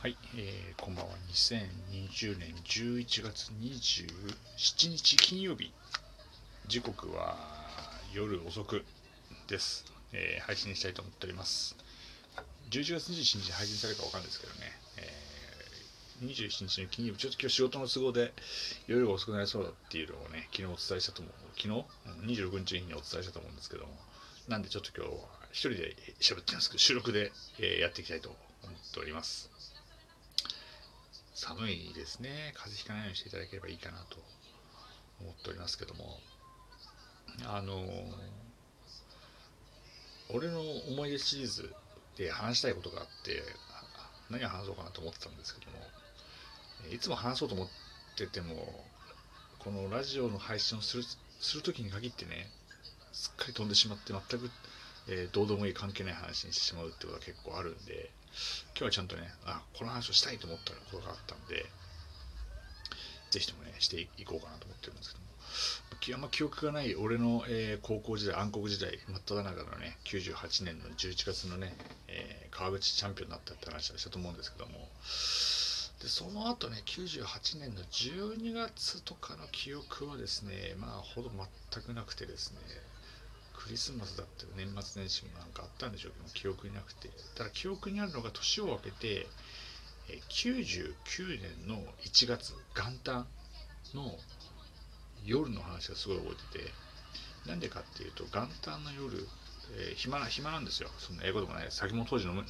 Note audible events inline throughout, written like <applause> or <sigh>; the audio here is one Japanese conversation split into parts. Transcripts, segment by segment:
はい、えー、こんばんは。2020年11月27日金曜日。時刻は夜遅くです。えー、配信したいと思っております。11月27日配信されるかわかんないですけどね。えー、27日の金曜日、ちょっと今日仕事の都合で夜が遅くなりそうだっていうのをね、昨日お伝えしたと思う。昨日 ?26 日にお伝えしたと思うんですけども。なんでちょっと今日は一人で喋ってますけど、収録で、えー、やっていきたいと思っております。寒いですね。風邪ひかないようにしていただければいいかなと思っておりますけども。あの俺の思い出シリーズで話したいことがあって何を話そうかなと思ってたんですけどもいつも話そうと思っててもこのラジオの配信をするする時に限ってねすっかり飛んでしまって全く、えー、どうでもいい関係ない話にしてしまうってことが結構あるんで今日はちゃんとね、あ、この話をしたいと思ったことがあったんで、ぜひともね、していこうかなと思ってるんですけども、あんま記憶がない俺の、えー、高校時代、暗黒時代、真っ只中のね、98年の11月のね、えー、川口チャンピオンになったって話はしたと思うんですけども、でその後ね、98年の12月とかの記憶はですね、まあ、ほど全くなくてですね、リスマスだったり年末年始もなんかあったんでしょうけど記憶になくて。ただ記憶にあるのが年を明けて99年の1月元旦の夜の話がすごい覚えててなんでかっていうと元旦の夜、えー、暇な暇なんですよ。そんな英語でもない先も当時飲め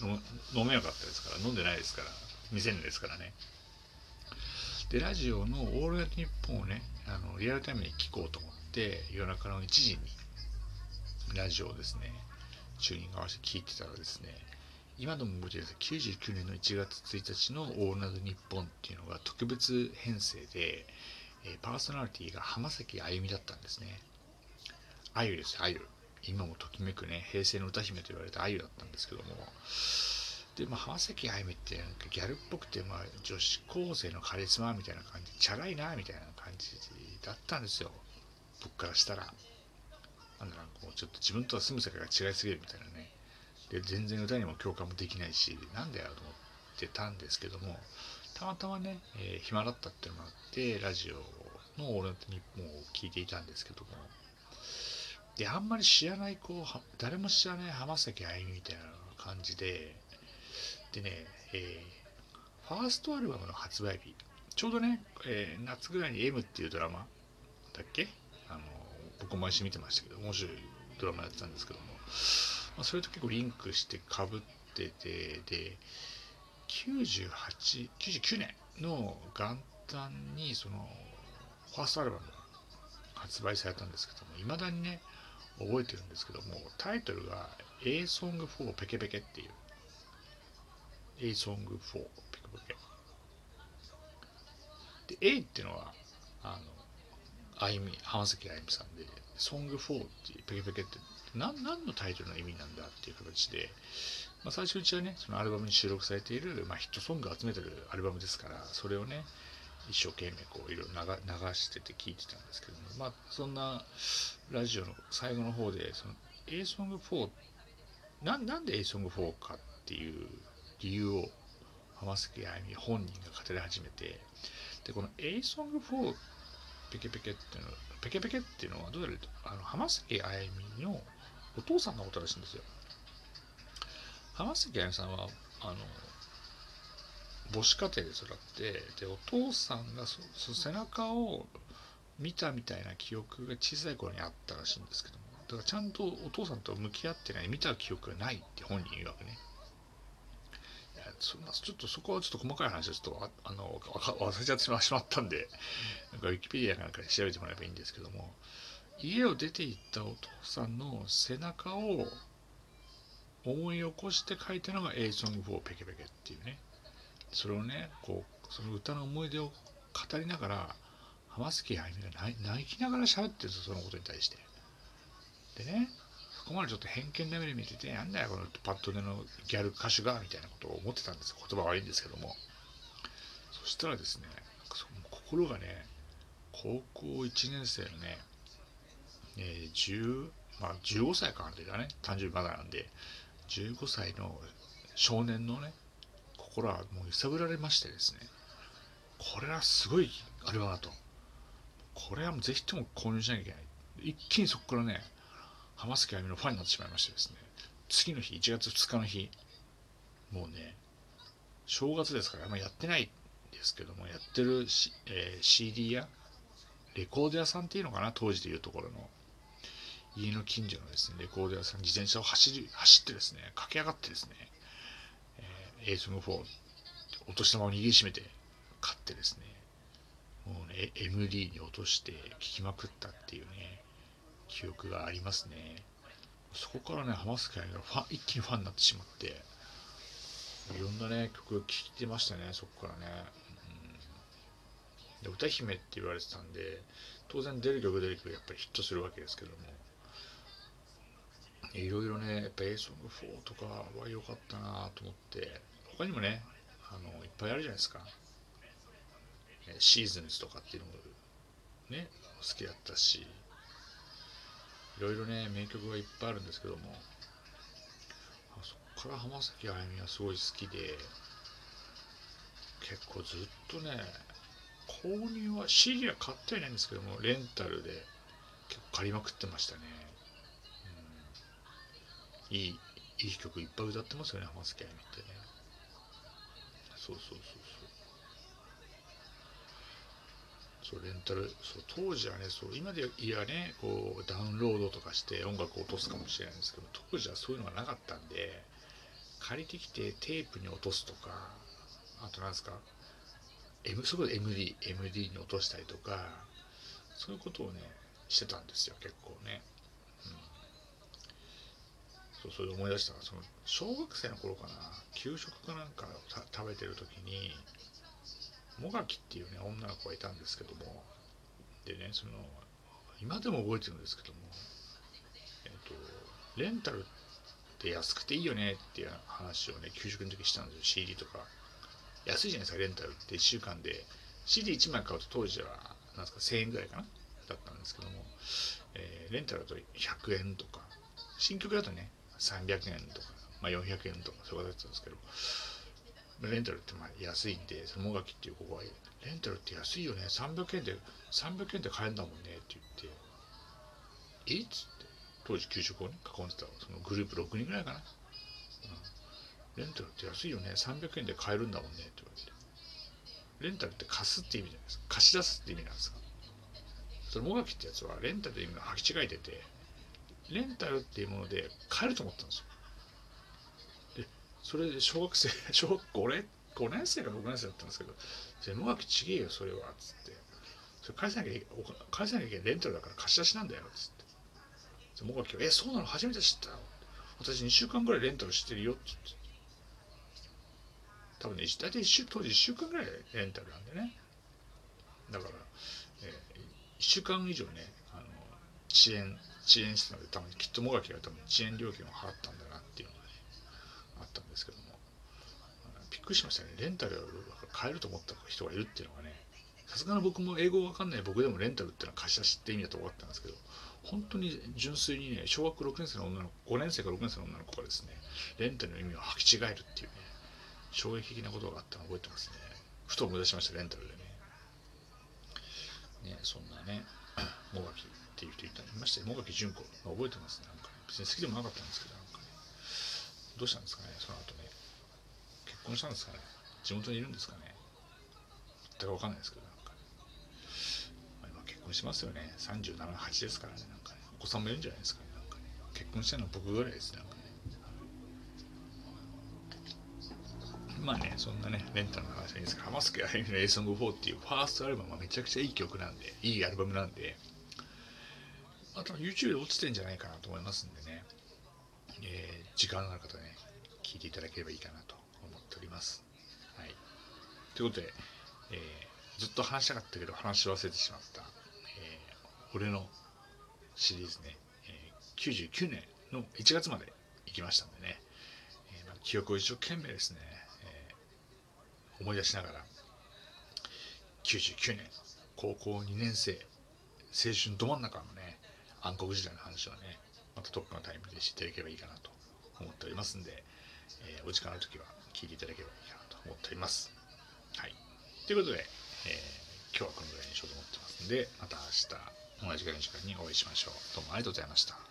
飲めなかったですから飲んでないですから未成年ですからね。でラジオの「オールナイトニッポン」をねあのリアルタイムに聞こうと思って夜中の1時にラジオをですね、チューニング合わせて聞いてたらですね、今でも覚えてるんです99年の1月1日のオールナイトニッポンっていうのが特別編成で、えパーソナリティが浜崎あゆみだったんですね。あゆです、あゆ。今もときめくね、平成の歌姫と言われたあゆだったんですけども、で、まあ、浜崎あゆみってなんかギャルっぽくて、まあ、女子高生のカリスマみたいな感じ、チャラいな、みたいな感じだったんですよ。僕からしたら。なんだろう、こうちょっと自分とは住む世界が違いすぎるみたいなね。で、全然歌にも共感もできないし、なんだよと思ってたんですけども、たまたまね、えー、暇だったっていうのもあって、ラジオの俺にも聞いていたんですけども、で、あんまり知らない子、誰も知らない浜崎あゆみみたいな感じで、でね、えー、ファーストアルバムの発売日、ちょうどね、えー、夏ぐらいに M っていうドラマだっけ、僕も毎週見てましたけど、面白いドラマやってたんですけども、まあ、それと結構リンクしてかぶってて、で、98、99年の元旦にその、ファーストアルバムが発売されたんですけども、いまだにね、覚えてるんですけども、タイトルが A Song for ペケペケっていう。A Song for ペケペケ。で、A っていうのは、あの、あゆみ浜崎あゆみさんで「ソング4」っていうペケペケって何何のタイトルの意味なんだっていう形で、まあ、最初うちはねそのアルバムに収録されている、まあ、ヒットソングを集めてるアルバムですからそれをね一生懸命こういろいろ流してて聞いてたんですけどもまあそんなラジオの最後の方でその A ソング4ななんで A ソング4かっていう理由を浜崎あゆみ本人が語り始めてでこの A ソング4ペケペケっていうのペケペケっていうのはどうやらあの浜崎あゆみのお父さんのことらしいんですよ。浜崎あゆみさんはあの母子家庭で育ってでお父さんがそそ背中を見たみたいな記憶が小さい頃にあったらしいんですけどもだからちゃんとお父さんと向き合ってない見た記憶がないって本人言うわけね。そんなちょっとそこはちょっと細かい話はちょっとあの忘れちゃってしまったんで、なんかウィキペディアなんかで調べてもらえばいいんですけども、家を出て行ったお父さんの背中を思い起こして書いたのが A Song for ペケペケっていうね。それをね、こう、その歌の思い出を語りながら、浜崎あゆみが泣きながら喋ってるんです、そのことに対して。でね、ここまでちょっと偏見な目で見てて、なんだよ、このパッドでのギャル歌手が、みたいなことを思ってたんです。言葉悪いんですけども。そしたらですね、心がね、高校1年生のね、えー、10、まあ15歳かあの時はね、誕生日まだなんで、15歳の少年のね、心はもう揺さぶられましてですね。これはすごいアルバムだと。これはもうぜひとも購入しなきゃいけない。一気にそこからね浜崎あゆみのファンになってしまいましてですね次の日1月2日の日もうね正月ですからあんまやってないですけどもやってる、えー、CD やレコード屋さんっていうのかな当時でいうところの家の近所のですねレコード屋さん自転車を走り走ってですね駆け上がってですね、えー、エースム4お年玉を握りしめて買ってですねもうね MD に落として聴きまくったっていうね記憶がありますね。そこからね浜崎あゆがファン一気にファンになってしまっていろんなね曲を聴いてましたねそこからね、うん、で歌姫って言われてたんで当然出る曲出る曲やっぱりヒットするわけですけども。いろいろねやっぱ A ソング4とかは良かったなと思って他にもねあのいっぱいあるじゃないですか。シーズンズとかっていうのもね好きだったし。いろいろね名曲がいっぱいあるんですけども。あそこから浜崎あゆみはすごい好きで結構ずっとね購入は CD は買ってないんですけどもレンタルで結構借りまくってましたね、うん、いいいい曲いっぱい歌ってますよね浜崎あゆみってね。そうそうそうそう。レンタルそう当時はねそう今でいやねこうダウンロードとかして音楽を落とすかもしれないんですけど当時はそういうのがなかったんで借りてきてテープに落とすとかあとなんですか M そこで MD MD に落としたりとかそういうことをねしてたんですよ結構ね、うん、そうそれで思い出したその小学生の頃かな給食かなんか食べてる時にもがきっていうね女の子がいたんですけども。でねその今でも覚えてるんですけども。えっ、とレンタルって安くていいよねっていう話をね給食の時したんですよ。CD とか。安いじゃないですかレンタルって。1週間で。CD1 枚買うと当時はなんですか1000円ぐらいかな？だったんですけども、えー、レンタルだと100円とか。新曲だとね300円とか、まあ、400円とか。そういうことだったんですけど。レンタルってまあ安いんで、そのもがきっていう子が、レンタルって安いよね、300円で、300円で買えるんだもんねって言って、え？っつって、当時給食をね、囲んでたそのグループ6人ぐらいかな。うん、レンタルって安いよね、300円で買えるんだもんねって言われて。レンタルって貸すって意味じゃないですか。貸し出すって意味なんですか。そのもがきってやつは、レンタルという意味を履き違えてて、レンタルっていうもので買えると思ったんですよ。それで小学生 <laughs> 小学5年 ,5 年生か6年生だったんですけど「野垣ちげえよそれは」っつって「それ返さなきゃ返さなきゃいけないレンタルだから貸し出しなんだよ」っつって野垣は「えそうなの？初めて知った私2週間ぐらいレンタルしてるよ」っつって。多分ね大体週当時1週間ぐらいレンタルなんでね。だから、えー、1週間以上ねあの遅延遅延してたので多分きっともがきが多分遅延料金を払ったんだなっていうのったんですけども。びっくりしましたね。レンタルを買えると思った人がいるっていうのがね。さすがの僕も英語わかんない。僕でもレンタルっていうのは貸し出しって意味だと分かったんですけど。本当に純粋にね小学6年生の女の子5年生か6年生の女の子がですねレンタルの意味を履き違えるっていうね衝撃的なことがあったのを覚えてますね。ふと思い出しましたレンタルでね。ねそんなねもがきっていう人いましたよ。もがき純子覚えてますね。なんか、ね、別に好きでもなかったんですけど。どうしたんですかねその後ね。結婚したんですかね。地元にいるんですかね。全く分かんないですけどなんか、ね、まあ、今結婚しますよね。378ですからねなんかね。お子さんもいるんじゃないですかねなんかね。結婚したのは僕ぐらいですねなんかね。まあね、そんなね、レンタルの話はいいんですけど、浜崎あゆみの A Song 4っていうファーストアルバムはめちゃくちゃいい曲なんで、いいアルバムなんで、あと YouTube で落ちてんじゃないかなと思いますんでね、えー、時間のある方ね、聞いていただければいいかなと思っております。はい。ということで、えー、ずっと話したかったけど話し忘れてしまった、えー、俺のシリーズね、えー、99年の1月まで行きましたんでね、えーまあ、記憶を一生懸命ですね、え、思い出しながら、99年、高校2年生、青春ど真ん中のね、暗黒時代の話をね、またトップのタイムで知っていければいいかなと思っておりますんで、えー、お時間の時は聞いていただければいいかなと思っております。はい。ということで、えー今日はこのぐらいにしようと思ってますんで、また明日、同じぐらいの時間にお会いしましょう。どうもありがとうございました。